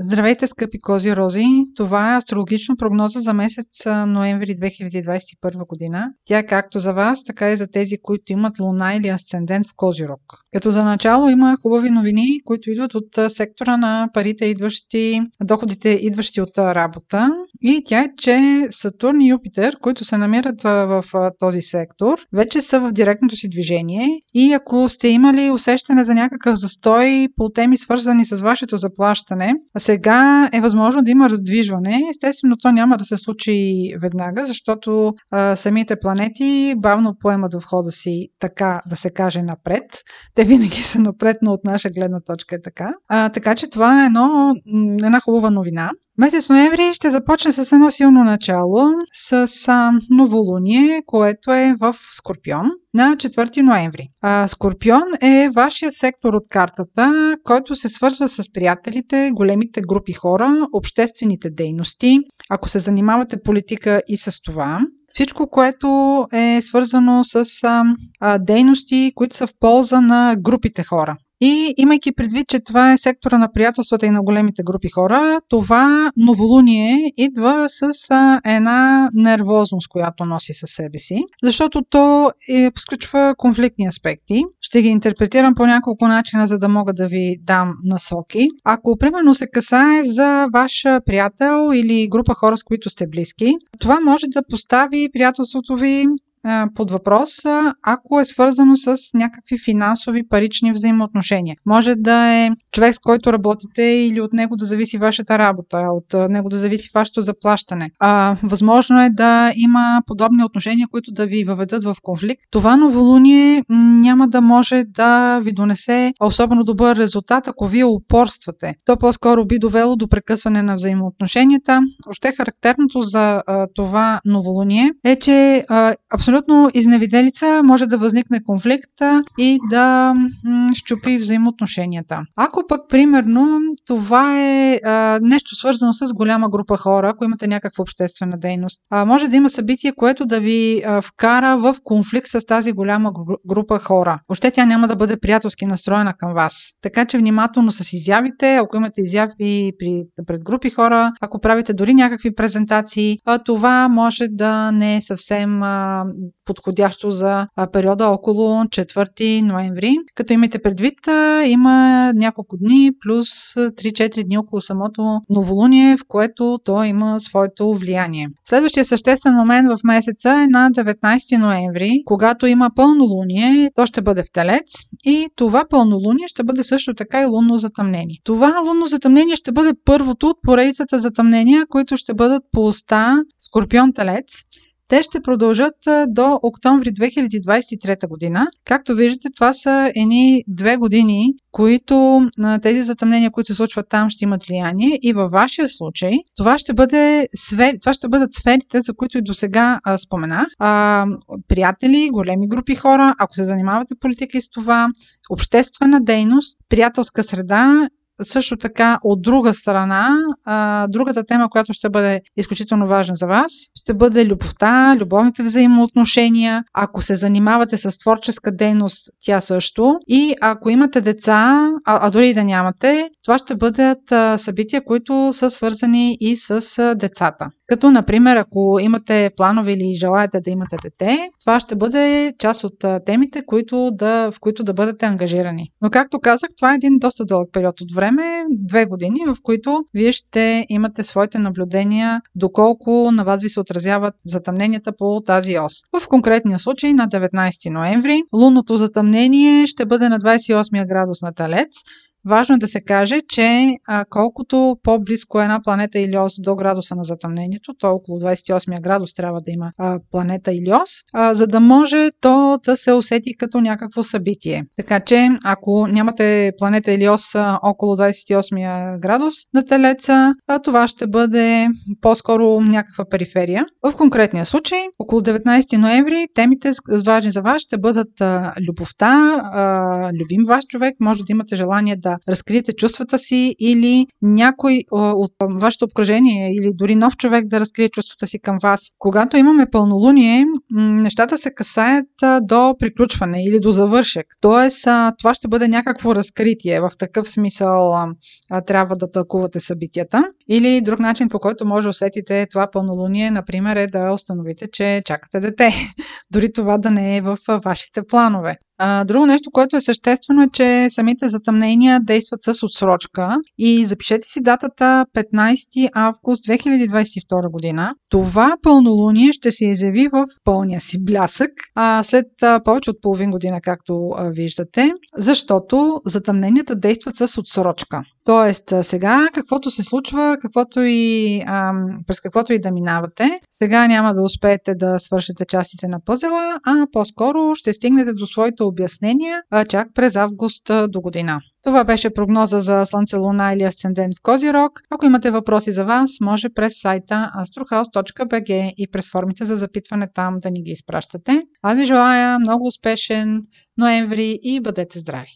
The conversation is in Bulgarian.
Здравейте, скъпи кози рози! Това е астрологична прогноза за месец ноември 2021 година. Тя е както за вас, така и за тези, които имат луна или асцендент в Козирог. Като за начало има хубави новини, които идват от сектора на парите, идващи, доходите, идващи от работа. И тя е, че Сатурн и Юпитер, които се намират в този сектор, вече са в директното си движение. И ако сте имали усещане за някакъв застой по теми свързани с вашето заплащане, сега е възможно да има раздвижване. Естествено, то няма да се случи веднага, защото а, самите планети бавно поемат в хода си така да се каже напред. Те винаги са напред, но от наша гледна точка е така. А, така че това е едно, една хубава новина. Месец ноември ще започне с едно силно начало, с а, новолуние, което е в Скорпион на 4 ноември. А, Скорпион е вашия сектор от картата, който се свързва с приятелите, големите групи хора, обществените дейности, ако се занимавате политика и с това. Всичко, което е свързано с а, а, дейности, които са в полза на групите хора. И имайки предвид, че това е сектора на приятелствата и на големите групи хора, това новолуние идва с а, една нервозност, която носи със себе си, защото то е, включва конфликтни аспекти. Ще ги интерпретирам по няколко начина, за да мога да ви дам насоки. Ако, примерно, се касае за ваш приятел или група хора, с които сте близки, това може да постави приятелството ви под въпрос, ако е свързано с някакви финансови парични взаимоотношения. Може да е човек, с който работите или от него да зависи вашата работа, от него да зависи вашето заплащане. А, възможно е да има подобни отношения, които да ви въведат в конфликт. Това новолуние няма да може да ви донесе особено добър резултат, ако вие упорствате. То по-скоро би довело до прекъсване на взаимоотношенията. Още характерното за а, това новолуние е, че а, абсолютно изневиделица може да възникне конфликт и да щупи взаимоотношенията. Ако пък, примерно, това е а, нещо свързано с голяма група хора, ако имате някаква обществена дейност, а, може да има събитие, което да ви а, вкара в конфликт с тази голяма група хора. Още тя няма да бъде приятелски настроена към вас. Така че внимателно с изявите, ако имате изяви при, пред групи хора, ако правите дори някакви презентации, а, това може да не е съвсем а, подходящо за периода около 4 ноември. Като имате предвид, има няколко дни плюс 3-4 дни около самото новолуние, в което то има своето влияние. Следващия съществен момент в месеца е на 19 ноември, когато има пълнолуние, то ще бъде в Телец и това пълнолуние ще бъде също така и лунно затъмнение. Това лунно затъмнение ще бъде първото от поредицата затъмнения, които ще бъдат по оста Скорпион Телец те ще продължат до октомври 2023 година. Както виждате, това са едни две години, които тези затъмнения, които се случват там, ще имат влияние. И във вашия случай, това ще, бъде сфери, това ще бъдат сферите, за които и до сега споменах. А, приятели, големи групи хора, ако се занимавате политика и с това, обществена дейност, приятелска среда също така, от друга страна, а, другата тема, която ще бъде изключително важна за вас, ще бъде любовта, любовните взаимоотношения. Ако се занимавате с творческа дейност, тя също. И ако имате деца, а, а дори и да нямате, това ще бъдат събития, които са свързани и с децата. Като, например, ако имате планове или желаете да имате дете, това ще бъде част от темите, които да, в които да бъдете ангажирани. Но, както казах, това е един доста дълъг период от време време, две години, в които вие ще имате своите наблюдения доколко на вас ви се отразяват затъмненията по тази ос. В конкретния случай на 19 ноември лунното затъмнение ще бъде на 28 градус на Талец, Важно е да се каже, че а, колкото по-близко е една планета или ос до градуса на затъмнението, то около 28 градус трябва да има а, планета или ос, а, за да може то да се усети като някакво събитие. Така че, ако нямате планета или ос около 28 градус на Телеца, а, това ще бъде по-скоро някаква периферия. В конкретния случай, около 19 ноември, темите важни за вас ще бъдат а, любовта, а, любим ваш човек, може да имате желание да разкриете чувствата си или някой от вашето обкръжение или дори нов човек да разкрие чувствата си към вас. Когато имаме пълнолуние, нещата се касаят до приключване или до завършек. Тоест, това ще бъде някакво разкритие. В такъв смисъл трябва да тълкувате събитията. Или друг начин, по който може да усетите това пълнолуние, например, е да установите, че чакате дете. Дори това да не е в вашите планове. А, друго нещо, което е съществено е, че самите затъмнения действат с отсрочка и запишете си датата 15 август 2022 година. Това пълнолуние ще се изяви в пълния си блясък а, след а, повече от половин година, както а, виждате, защото затъмненията действат с отсрочка. Тоест, сега каквото се случва, каквото и, а, през каквото и да минавате, сега няма да успеете да свършите частите на пъзела, а по-скоро ще стигнете до своето обяснения а чак през август до година. Това беше прогноза за Слънце, Луна или Асцендент в Козирог. Ако имате въпроси за вас, може през сайта astrohouse.bg и през формите за запитване там да ни ги изпращате. Аз ви желая много успешен ноември и бъдете здрави!